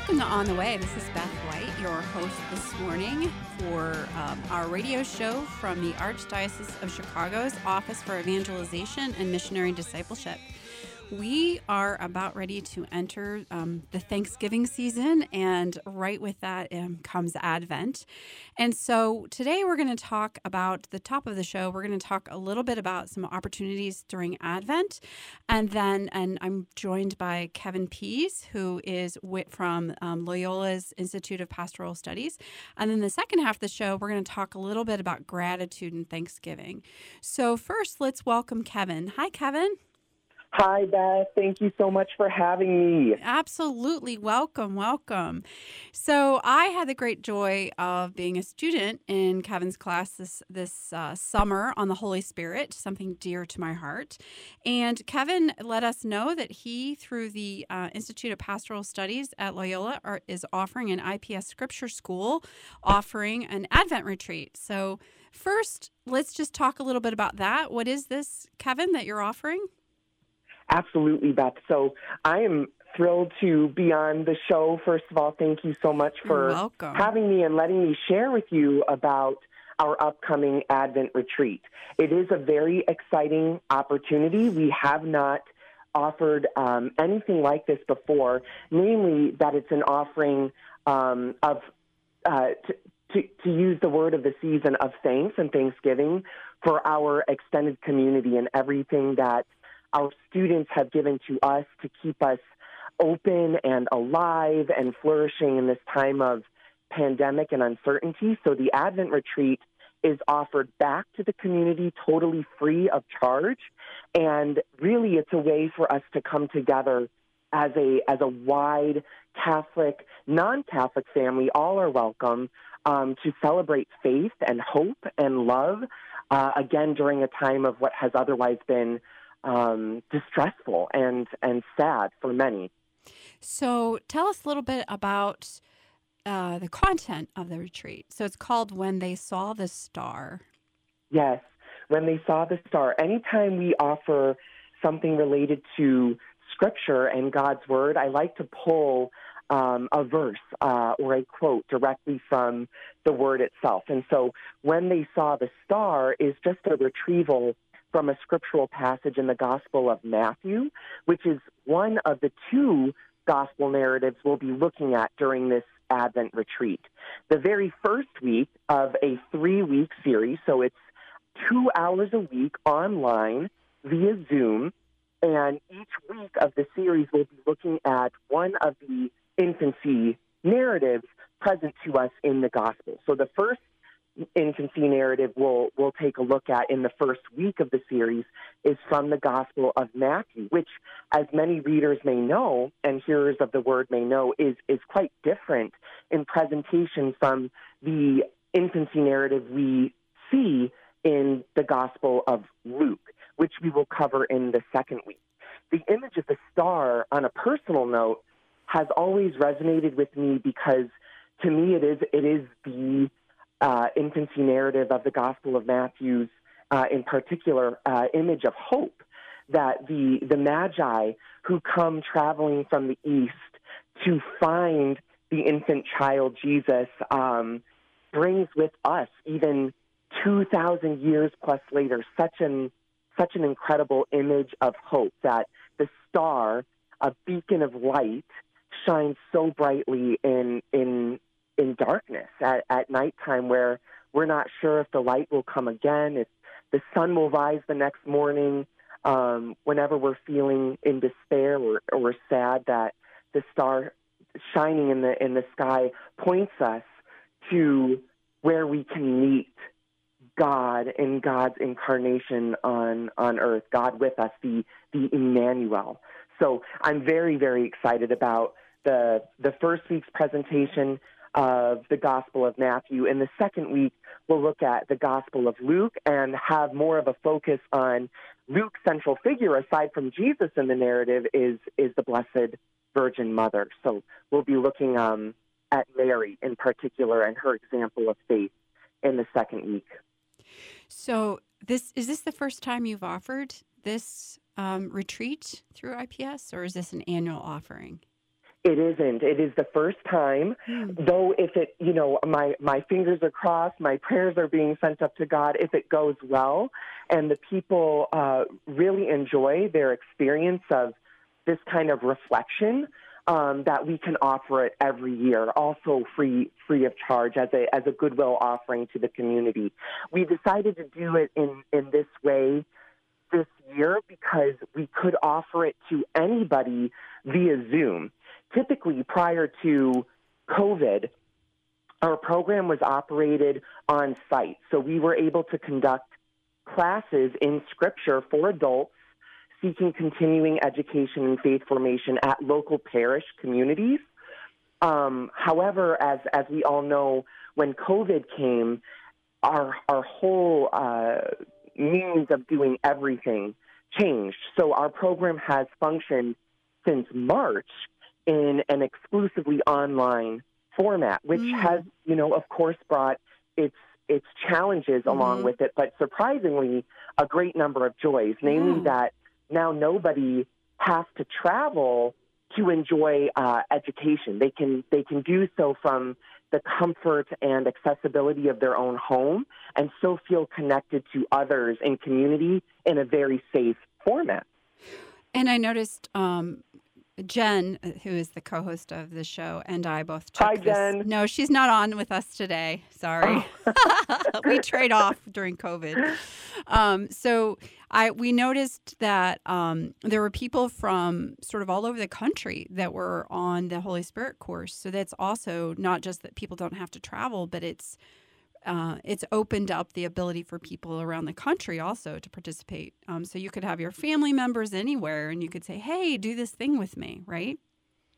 Welcome to On the Way. This is Beth White, your host this morning for um, our radio show from the Archdiocese of Chicago's Office for Evangelization and Missionary Discipleship. We are about ready to enter um, the Thanksgiving season, and right with that um, comes Advent. And so today we're going to talk about the top of the show. We're going to talk a little bit about some opportunities during Advent, and then and I'm joined by Kevin Pease, who is from um, Loyola's Institute of Pastoral Studies. And then the second half of the show, we're going to talk a little bit about gratitude and Thanksgiving. So first, let's welcome Kevin. Hi, Kevin. Hi, Beth. Thank you so much for having me. Absolutely. Welcome. Welcome. So, I had the great joy of being a student in Kevin's class this, this uh, summer on the Holy Spirit, something dear to my heart. And Kevin let us know that he, through the uh, Institute of Pastoral Studies at Loyola, are, is offering an IPS Scripture School, offering an Advent retreat. So, first, let's just talk a little bit about that. What is this, Kevin, that you're offering? Absolutely, Beth. So I am thrilled to be on the show. First of all, thank you so much for having me and letting me share with you about our upcoming Advent retreat. It is a very exciting opportunity. We have not offered um, anything like this before, namely that it's an offering um, of, uh, to, to, to use the word of the season, of thanks and thanksgiving for our extended community and everything that our students have given to us to keep us open and alive and flourishing in this time of pandemic and uncertainty. So the Advent Retreat is offered back to the community totally free of charge. And really, it's a way for us to come together as a, as a wide Catholic, non Catholic family. All are welcome um, to celebrate faith and hope and love, uh, again, during a time of what has otherwise been um, distressful and and sad for many. So, tell us a little bit about uh, the content of the retreat. So, it's called "When They Saw the Star." Yes, when they saw the star. Anytime we offer something related to Scripture and God's Word, I like to pull um, a verse uh, or a quote directly from the Word itself. And so, when they saw the star is just a retrieval from a scriptural passage in the Gospel of Matthew, which is one of the two gospel narratives we'll be looking at during this Advent retreat. The very first week of a three week series, so it's two hours a week online via Zoom, and each week of the series we'll be looking at one of the infancy narratives present to us in the gospel. So the first infancy narrative we'll, we'll take a look at in the first week of the series is from the Gospel of Matthew, which, as many readers may know and hearers of the word may know, is, is quite different in presentation from the infancy narrative we see in the Gospel of Luke, which we will cover in the second week. The image of the star, on a personal note, has always resonated with me because to me it is it is the uh, infancy narrative of the Gospel of Matthew's, uh, in particular, uh, image of hope that the the Magi who come traveling from the east to find the infant child Jesus um, brings with us, even 2,000 years plus later, such an such an incredible image of hope that the star, a beacon of light, shines so brightly in in in darkness at, at nighttime where we're not sure if the light will come again, if the sun will rise the next morning. Um, whenever we're feeling in despair or, or sad, that the star shining in the in the sky points us to where we can meet God in God's incarnation on on earth, God with us, the the Emmanuel. So I'm very very excited about the the first week's presentation of the Gospel of Matthew. In the second week, we'll look at the Gospel of Luke and have more of a focus on Luke's central figure, aside from Jesus in the narrative, is is the Blessed Virgin Mother. So we'll be looking um, at Mary in particular and her example of faith in the second week. So this is this the first time you've offered this um, retreat through IPS, or is this an annual offering? It isn't. It is the first time, mm. though. If it, you know, my my fingers are crossed, my prayers are being sent up to God. If it goes well, and the people uh, really enjoy their experience of this kind of reflection, um, that we can offer it every year, also free free of charge as a as a goodwill offering to the community. We decided to do it in in this way this year because we could offer it to anybody via Zoom. Typically, prior to COVID, our program was operated on site, so we were able to conduct classes in Scripture for adults seeking continuing education and faith formation at local parish communities. Um, however, as as we all know, when COVID came, our our whole uh, means of doing everything changed. So our program has functioned since March in an exclusively online format, which mm. has, you know, of course, brought its its challenges mm-hmm. along with it, but surprisingly, a great number of joys. Namely, mm. that now nobody has to travel to enjoy uh, education. They can they can do so from the comfort and accessibility of their own home, and still feel connected to others in community in a very safe format. And I noticed um, Jen, uh, who is the co-host of the show, and I both took Hi, this. Jen. No, she's not on with us today. Sorry, oh. we trade off during COVID. Um, so I we noticed that um, there were people from sort of all over the country that were on the Holy Spirit course. So that's also not just that people don't have to travel, but it's uh, it's opened up the ability for people around the country also to participate. Um, so you could have your family members anywhere, and you could say, "Hey, do this thing with me," right?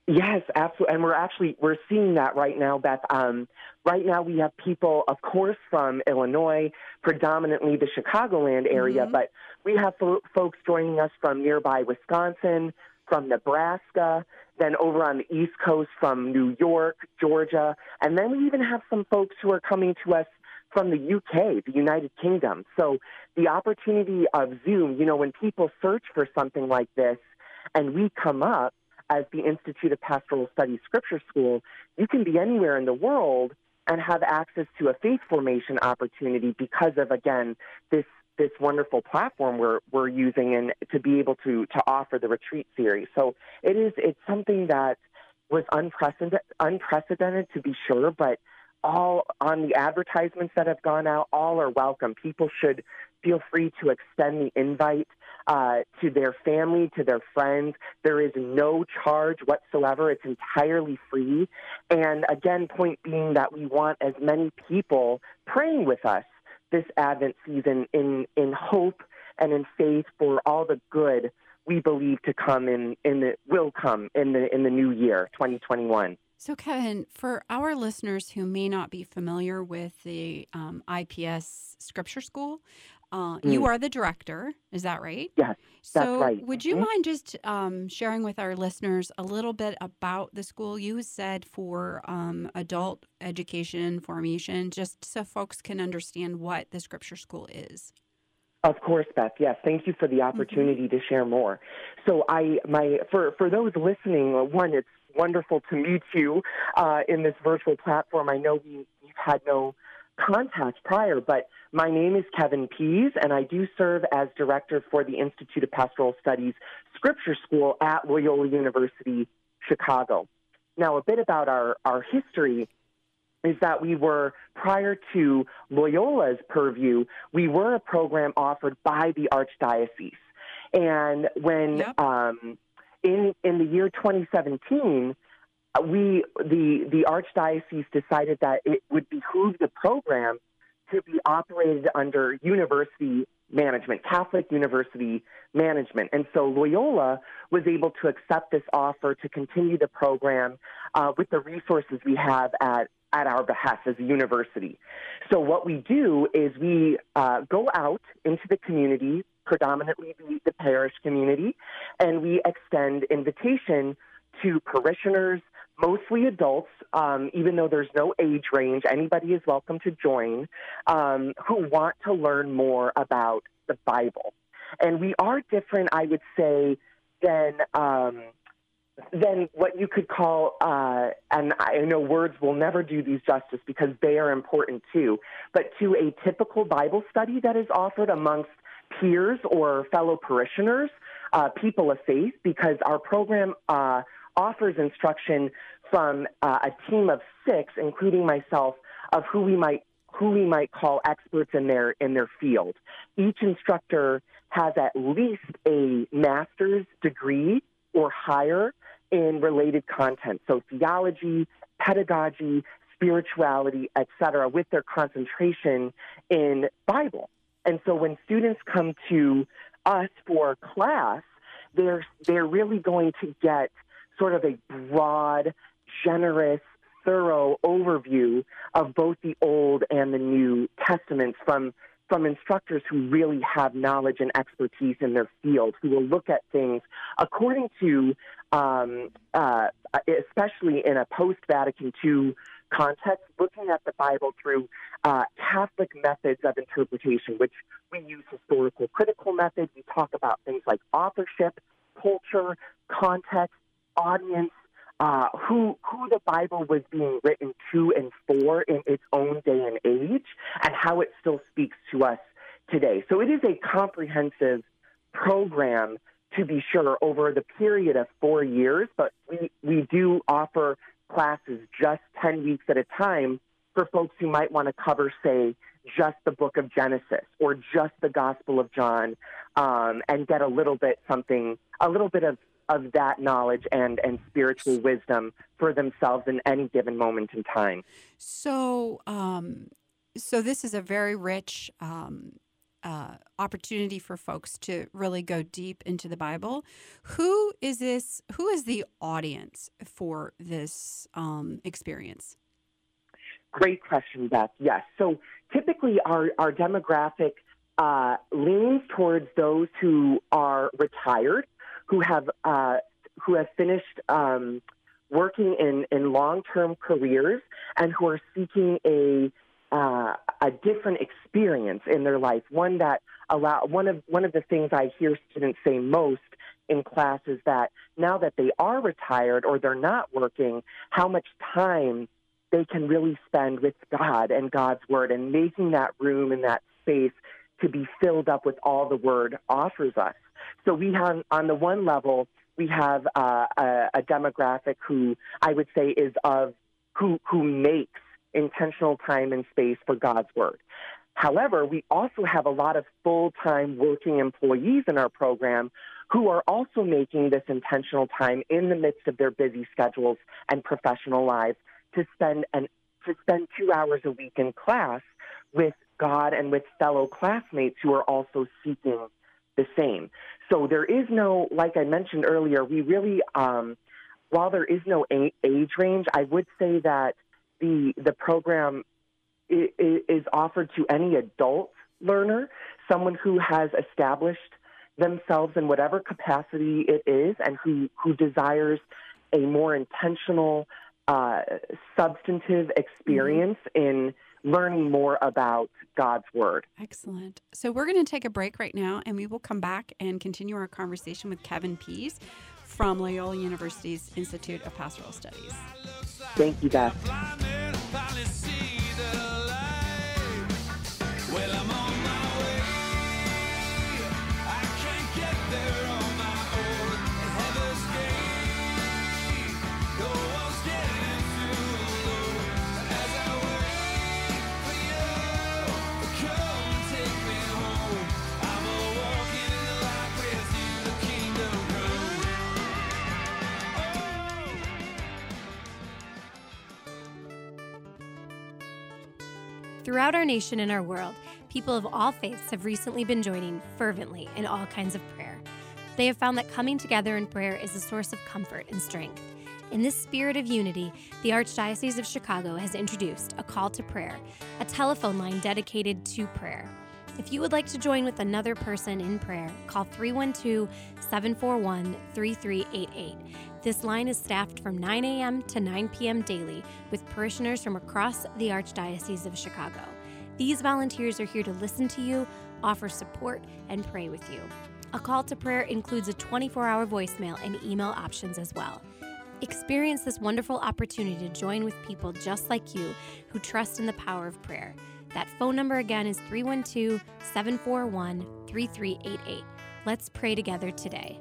Yes, absolutely. And we're actually we're seeing that right now, Beth. Um, right now, we have people, of course, from Illinois, predominantly the Chicagoland area, mm-hmm. but we have fo- folks joining us from nearby Wisconsin, from Nebraska, then over on the East Coast from New York, Georgia, and then we even have some folks who are coming to us from the UK, the United Kingdom. So the opportunity of Zoom, you know, when people search for something like this and we come up as the Institute of Pastoral Studies Scripture School, you can be anywhere in the world and have access to a faith formation opportunity because of, again, this this wonderful platform we're we're using and to be able to to offer the retreat series. So it is it's something that was unprecedented unprecedented to be sure, but all on the advertisements that have gone out, all are welcome. People should feel free to extend the invite uh, to their family, to their friends. There is no charge whatsoever. It's entirely free. And again, point being that we want as many people praying with us this Advent season in, in hope and in faith for all the good we believe to come in, in the will come in the in the new year 2021 so kevin for our listeners who may not be familiar with the um, ips scripture school uh, mm. You are the director, is that right? Yes, so that's right. Would you mm-hmm. mind just um, sharing with our listeners a little bit about the school? You said for um, adult education formation, just so folks can understand what the Scripture School is. Of course, Beth. Yes, thank you for the mm-hmm. opportunity mm-hmm. to share more. So, I my for for those listening, one, it's wonderful to meet you uh, in this virtual platform. I know we, we've had no contact prior, but my name is Kevin Pease, and I do serve as director for the Institute of Pastoral Studies Scripture School at Loyola University, Chicago. Now, a bit about our, our history is that we were, prior to Loyola's purview, we were a program offered by the Archdiocese. And when yep. um, in, in the year 2017, we the the archdiocese decided that it would behoove the program to be operated under university management, Catholic university management. And so Loyola was able to accept this offer to continue the program uh, with the resources we have at at our behest as a university. So what we do is we uh, go out into the community, predominantly the, the parish community, and we extend invitation to parishioners, mostly adults, um, even though there's no age range. Anybody is welcome to join um, who want to learn more about the Bible. And we are different, I would say, than. Um, than what you could call, uh, and I know words will never do these justice because they are important too, but to a typical Bible study that is offered amongst peers or fellow parishioners, uh, people of faith, because our program uh, offers instruction from uh, a team of six, including myself, of who we might who we might call experts in their in their field. Each instructor has at least a master's degree or higher in related content, so theology, pedagogy, spirituality, etc., with their concentration in Bible. And so when students come to us for class, they're they're really going to get sort of a broad, generous, thorough overview of both the Old and the New Testaments from from instructors who really have knowledge and expertise in their field, who will look at things according to, um, uh, especially in a post Vatican II context, looking at the Bible through uh, Catholic methods of interpretation, which we use historical critical methods. We talk about things like authorship, culture, context, audience, uh, who who the Bible was being written to and for in its own day and age, and how it still speaks to us today. So it is a comprehensive program to be sure over the period of four years, but we, we do offer classes just 10 weeks at a time for folks who might want to cover, say, just the book of Genesis or just the Gospel of John um, and get a little bit something, a little bit of of that knowledge and, and spiritual wisdom for themselves in any given moment in time. So, um, so this is a very rich um, uh, opportunity for folks to really go deep into the Bible. Who is this? Who is the audience for this um, experience? Great question, Beth. Yes. So typically, our our demographic uh, leans towards those who are retired who have uh, who have finished um, working in, in long term careers and who are seeking a uh, a different experience in their life. One that allow one of one of the things I hear students say most in class is that now that they are retired or they're not working, how much time they can really spend with God and God's Word and making that room and that space to be filled up with all the Word offers us. So we have, on the one level, we have uh, a, a demographic who I would say is of who who makes intentional time and space for God's word. However, we also have a lot of full time working employees in our program who are also making this intentional time in the midst of their busy schedules and professional lives to spend an, to spend two hours a week in class with God and with fellow classmates who are also seeking the same. So there is no, like I mentioned earlier, we really, um, while there is no age range, I would say that the the program is offered to any adult learner, someone who has established themselves in whatever capacity it is, and who who desires a more intentional, uh, substantive experience mm-hmm. in learning more about God's Word. Excellent. So we're going to take a break right now and we will come back and continue our conversation with Kevin Pease from Loyola University's Institute of Pastoral Studies. Thank you, Beth. Throughout our nation and our world, people of all faiths have recently been joining fervently in all kinds of prayer. They have found that coming together in prayer is a source of comfort and strength. In this spirit of unity, the Archdiocese of Chicago has introduced a call to prayer, a telephone line dedicated to prayer. If you would like to join with another person in prayer, call 312 741 3388. This line is staffed from 9 a.m. to 9 p.m. daily with parishioners from across the Archdiocese of Chicago. These volunteers are here to listen to you, offer support, and pray with you. A call to prayer includes a 24 hour voicemail and email options as well. Experience this wonderful opportunity to join with people just like you who trust in the power of prayer. That phone number again is 312 741 3388. Let's pray together today.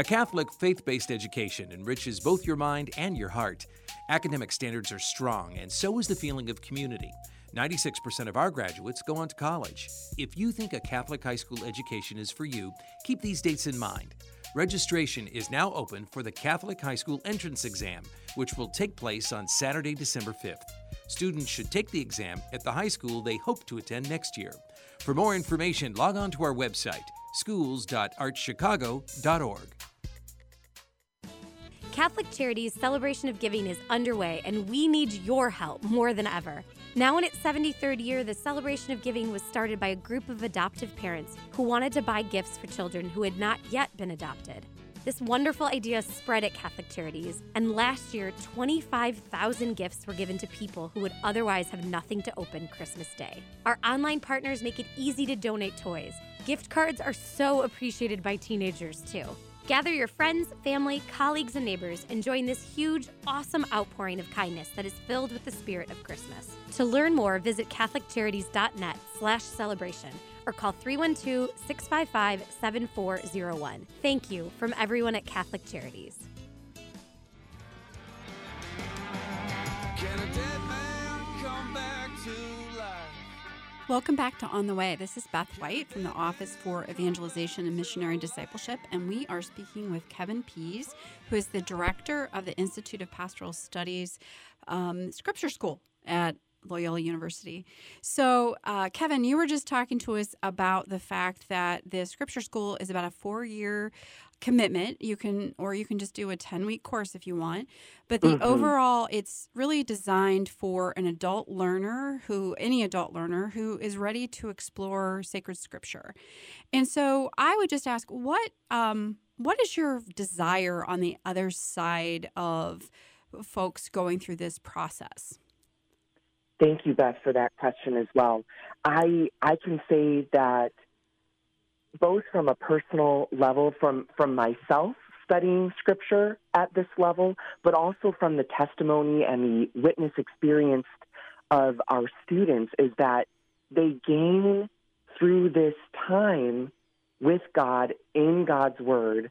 A Catholic faith based education enriches both your mind and your heart. Academic standards are strong, and so is the feeling of community. 96% of our graduates go on to college. If you think a Catholic high school education is for you, keep these dates in mind. Registration is now open for the Catholic High School Entrance Exam, which will take place on Saturday, December 5th. Students should take the exam at the high school they hope to attend next year. For more information, log on to our website, schools.archchicago.org. Catholic Charities' celebration of giving is underway, and we need your help more than ever. Now, in its 73rd year, the celebration of giving was started by a group of adoptive parents who wanted to buy gifts for children who had not yet been adopted. This wonderful idea spread at Catholic Charities, and last year, 25,000 gifts were given to people who would otherwise have nothing to open Christmas Day. Our online partners make it easy to donate toys. Gift cards are so appreciated by teenagers, too. Gather your friends, family, colleagues, and neighbors and join this huge, awesome outpouring of kindness that is filled with the spirit of Christmas. To learn more, visit catholiccharities.net slash celebration or call 312-655-7401. Thank you from everyone at Catholic Charities. Welcome back to On the Way. This is Beth White from the Office for Evangelization and Missionary Discipleship, and we are speaking with Kevin Pease, who is the director of the Institute of Pastoral Studies um, Scripture School at Loyola University. So, uh, Kevin, you were just talking to us about the fact that the Scripture School is about a four year commitment. You can, or you can just do a 10 week course if you want. But the mm-hmm. overall, it's really designed for an adult learner who, any adult learner who is ready to explore sacred scripture. And so I would just ask, what, um, what is your desire on the other side of folks going through this process? Thank you, Beth, for that question as well. I I can say that both from a personal level, from from myself studying scripture at this level, but also from the testimony and the witness experience of our students, is that they gain through this time with God in God's Word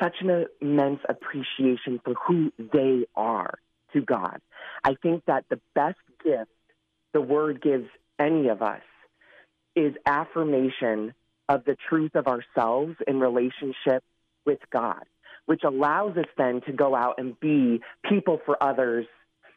such an immense appreciation for who they are to God. I think that the best gift the Word gives any of us is affirmation of the truth of ourselves in relationship with God, which allows us then to go out and be people for others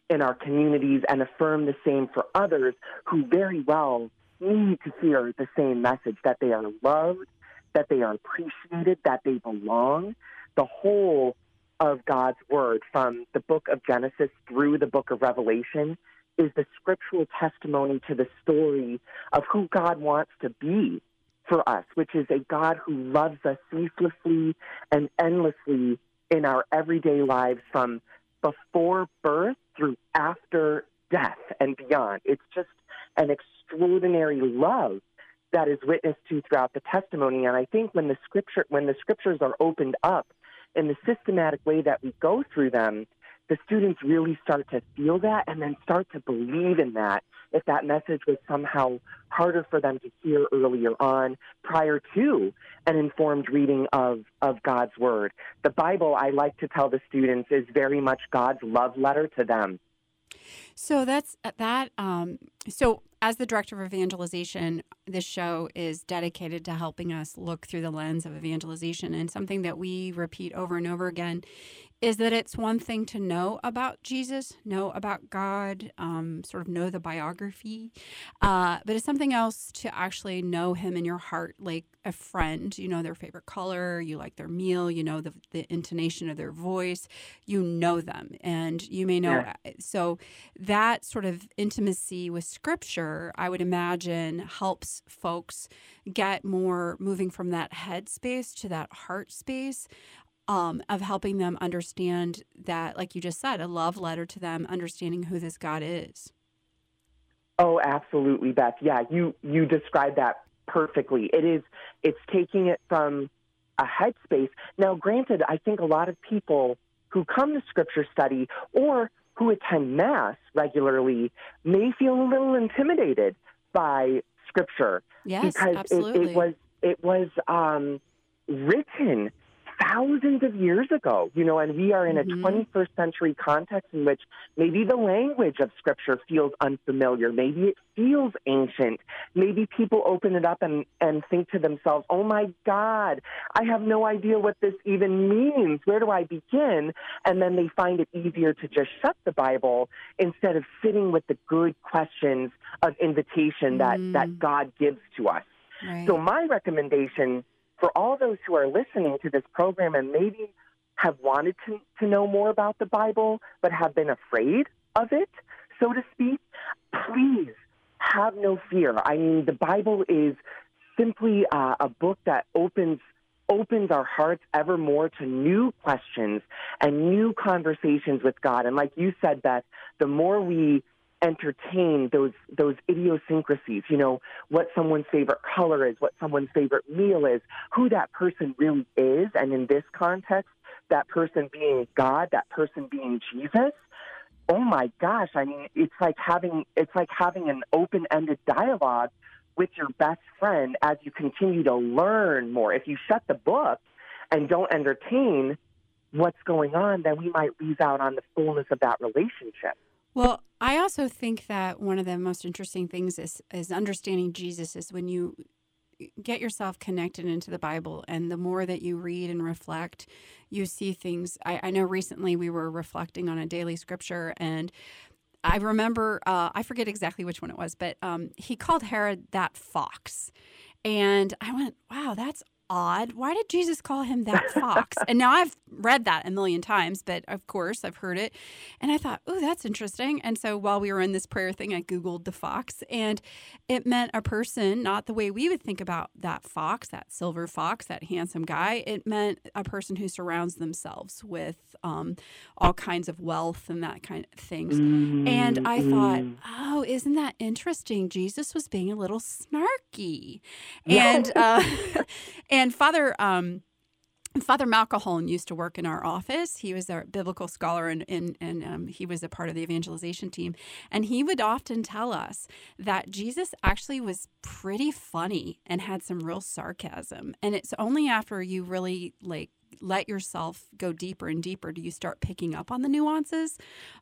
in our communities and affirm the same for others who very well need to hear the same message that they are loved, that they are appreciated, that they belong. The whole of God's word from the book of Genesis through the book of Revelation is the scriptural testimony to the story of who God wants to be for us, which is a God who loves us ceaselessly and endlessly in our everyday lives from before birth through after death and beyond. It's just an extraordinary love that is witnessed to throughout the testimony. And I think when the scripture when the scriptures are opened up in the systematic way that we go through them, the students really start to feel that and then start to believe in that if that message was somehow harder for them to hear earlier on prior to an informed reading of, of God's Word. The Bible, I like to tell the students, is very much God's love letter to them. So that's that. Um, so, as the director of evangelization, this show is dedicated to helping us look through the lens of evangelization. And something that we repeat over and over again is that it's one thing to know about Jesus, know about God, um, sort of know the biography, uh, but it's something else to actually know Him in your heart, like a friend. You know their favorite color, you like their meal, you know the, the intonation of their voice, you know them, and you may know. Yeah. So that sort of intimacy with Scripture, I would imagine, helps folks get more moving from that head space to that heart space um, of helping them understand that, like you just said, a love letter to them, understanding who this God is. Oh, absolutely, Beth. Yeah, you you described that perfectly. It is it's taking it from a headspace. Now, granted, I think a lot of people who come to scripture study or who attend mass regularly may feel a little intimidated by scripture yes, because absolutely. It, it was it was um, written thousands of years ago, you know, and we are in mm-hmm. a 21st century context in which maybe the language of Scripture feels unfamiliar. Maybe it feels ancient. Maybe people open it up and, and think to themselves, oh my God, I have no idea what this even means. Where do I begin? And then they find it easier to just shut the Bible instead of sitting with the good questions of invitation that, mm. that God gives to us. Right. So, my recommendation for all those who are listening to this program and maybe have wanted to, to know more about the Bible but have been afraid of it, so to speak, please have no fear. I mean, the Bible is simply uh, a book that opens opens our hearts ever more to new questions and new conversations with God. And like you said, Beth, the more we entertain those those idiosyncrasies you know what someone's favorite color is what someone's favorite meal is who that person really is and in this context that person being god that person being jesus oh my gosh i mean it's like having it's like having an open-ended dialogue with your best friend as you continue to learn more. If you shut the book and don't entertain what's going on then we might lose out on the fullness of that relationship well, I also think that one of the most interesting things is is understanding Jesus is when you get yourself connected into the Bible, and the more that you read and reflect, you see things. I, I know recently we were reflecting on a daily scripture, and I remember uh, I forget exactly which one it was, but um, he called Herod that fox, and I went, "Wow, that's odd. Why did Jesus call him that fox? and now I've read that a million times, but of course I've heard it. And I thought, oh, that's interesting. And so while we were in this prayer thing, I Googled the fox, and it meant a person, not the way we would think about that fox, that silver fox, that handsome guy. It meant a person who surrounds themselves with um, all kinds of wealth and that kind of things. Mm-hmm. And I thought, mm. oh, isn't that interesting? Jesus was being a little snarky. And, uh, And Father, um, Father McElhone used to work in our office. He was a biblical scholar and, and, and um, he was a part of the evangelization team. And he would often tell us that Jesus actually was pretty funny and had some real sarcasm. And it's only after you really like let yourself go deeper and deeper do you start picking up on the nuances.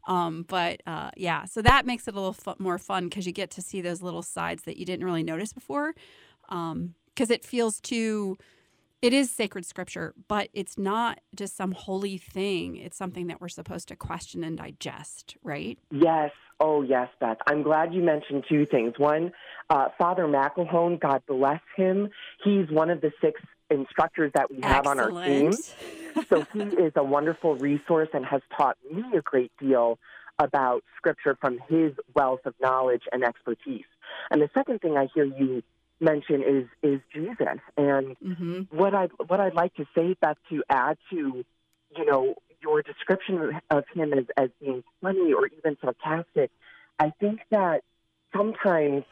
Um, but uh, yeah, so that makes it a little more fun because you get to see those little sides that you didn't really notice before. Um, because it feels too it is sacred scripture, but it's not just some holy thing. It's something that we're supposed to question and digest, right? Yes. Oh, yes, Beth. I'm glad you mentioned two things. One, uh, Father McElhone, God bless him. He's one of the six instructors that we have Excellent. on our team. so he is a wonderful resource and has taught me a great deal about scripture from his wealth of knowledge and expertise. And the second thing I hear you mention is is Jesus. And mm-hmm. what I what I'd like to say, Beth, to add to you know your description of him as as being funny or even sarcastic, I think that sometimes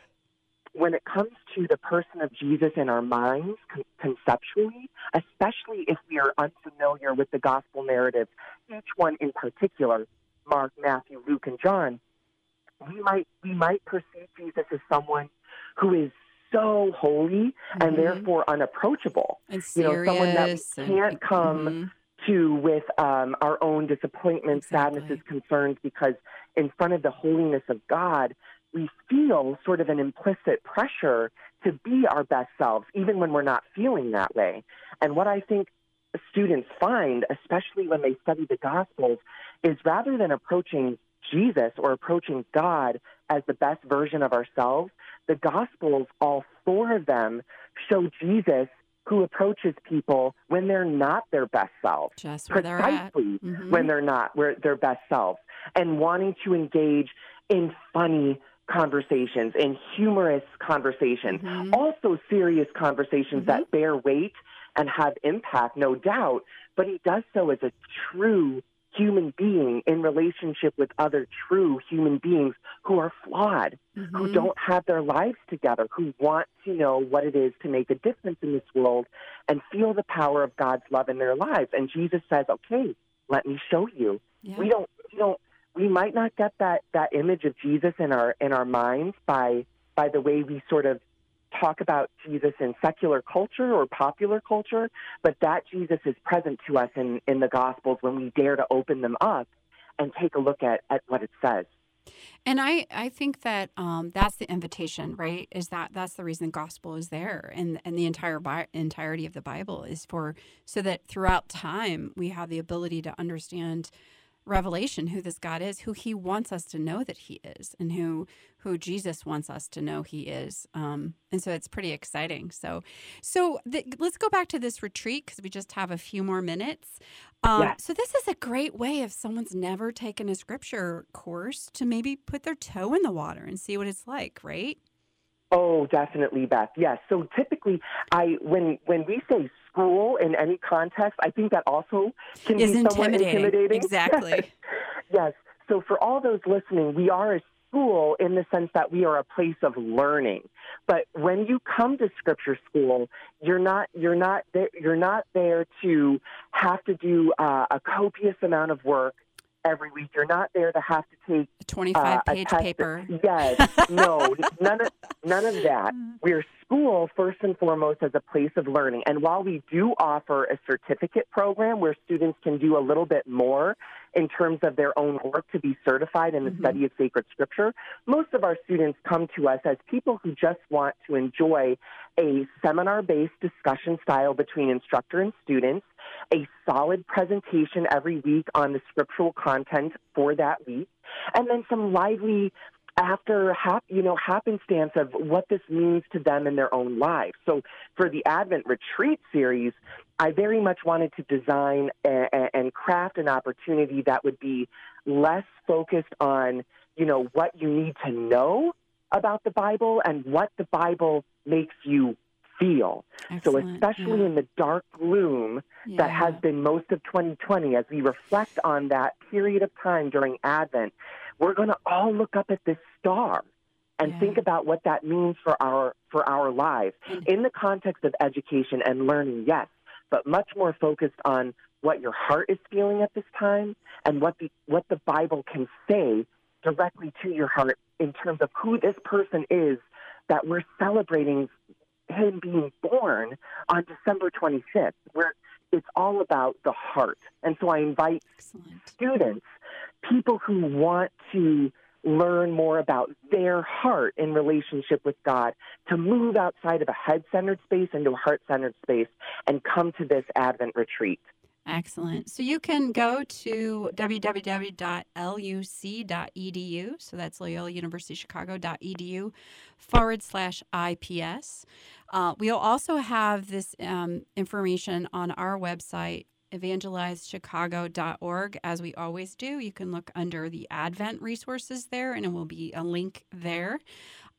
when it comes to the person of Jesus in our minds con- conceptually, especially if we are unfamiliar with the gospel narrative, each one in particular, Mark, Matthew, Luke, and John, we might we might perceive Jesus as someone who is so holy mm-hmm. and therefore unapproachable. And serious you know, someone that we can't come mm-hmm. to with um, our own disappointments, exactly. sadnesses, concerns, because in front of the holiness of God, we feel sort of an implicit pressure to be our best selves, even when we're not feeling that way. And what I think students find, especially when they study the Gospels, is rather than approaching Jesus or approaching God as the best version of ourselves, the Gospels, all four of them, show Jesus who approaches people when they're not their best selves, Just where they're precisely Mhm. when they're not where their best selves, and wanting to engage in funny conversations, in humorous conversations, Mhm. also serious conversations that bear weight and have impact, no doubt. But he does so as a true human being in relationship with other true human beings who are flawed, who Mhm. don't have their lives together, who want to know what it is to make a difference in this world and feel the power of God's love in their lives. And Jesus says, "Okay, let me show you." Yeah. We don't we don't we might not get that that image of Jesus in our in our minds by by the way we sort of talk about Jesus in secular culture or popular culture, but that Jesus is present to us in, in the Gospels when we dare to open them up and take a look at, at what it says. And I, I think that um, that's the invitation, right? Is that that's the reason the gospel is there, and and the entire Bi- entirety of the Bible is for so that throughout time we have the ability to understand revelation who this God is, who He wants us to know that He is, and who who Jesus wants us to know He is. Um, and so it's pretty exciting. So, so the, let's go back to this retreat because we just have a few more minutes. Um, Yeah. So this is a great way if someone's never taken a scripture course to maybe put their toe in the water and see what it's like, right? Oh, definitely, Beth. Yes. So typically, I when when we say school in any context, I think that also can Is be somewhat intimidating. intimidating. Exactly. yes. So for all those listening, we are a school in the sense that we are a place of learning. But when you come to scripture school, you're not you're not there, you're not there to have to do uh, a copious amount of work every week. You're not there to have to take A 25 uh, page paper. Yes, no, none of none of that. We're school first and foremost as a place of learning. And while we do offer a certificate program where students can do a little bit more in terms of their own work to be certified in the Mhm. study of sacred scripture, most of our students come to us as people who just want to enjoy a seminar-based discussion style between instructor and students, a solid presentation every week on the scriptural content for that week, and then some lively after hap, you know happenstance of what this means to them in their own lives. So for the Advent Retreat series, I very much wanted to design a, a, and craft an opportunity that would be less focused on you know what you need to know about the Bible and what the Bible makes you feel. So especially yeah. in the dark gloom that has been most of 2020 as we reflect on that period of time during Advent, we're going to all look up at this star and Yeah. think about what that means for our for our lives in the context of education and learning. Yes, but much more focused on what your heart is feeling at this time and what the what the Bible can say directly to your heart in terms of who this person is that we're celebrating him being born on December 25th, where it's all about the heart. And so I invite Excellent. students, people who want to learn more about their heart in relationship with God, to move outside of a head centered space into a heart centered space and come to this Advent retreat. Excellent. So you can go to www.luc.edu. So that's Loyola University Chicago.edu forward slash IPS. Uh, we'll also have this um, information on our website, evangelizechicago.org. As we always do, you can look under the Advent resources there, and it will be a link there.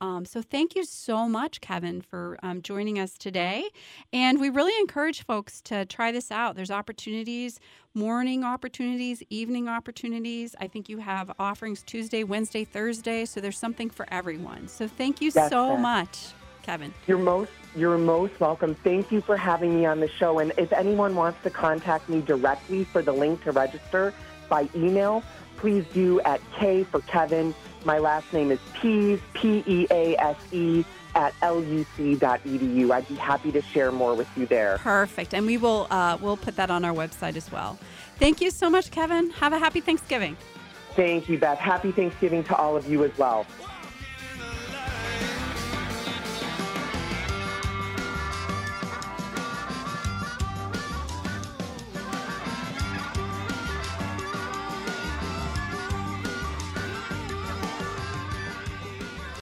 Um, so thank you so much, Kevin, for um, joining us today. And we really encourage folks to try this out. There's opportunities, morning opportunities, evening opportunities. I think you have offerings Tuesday, Wednesday, Thursday. So there's something for everyone. So thank you Yes, so much, Kevin. You're most you're most welcome. Thank you for having me on the show. And if anyone wants to contact me directly for the link to register by email, please do at K for Kevin. My last name is Pease, P E A S E, at luc.edu. I'd be happy to share more with you there. Perfect. And we will uh, we'll put that on our website as well. Thank you so much, Kevin. Have a happy Thanksgiving. Thank you, Beth. Happy Thanksgiving to all of you as well.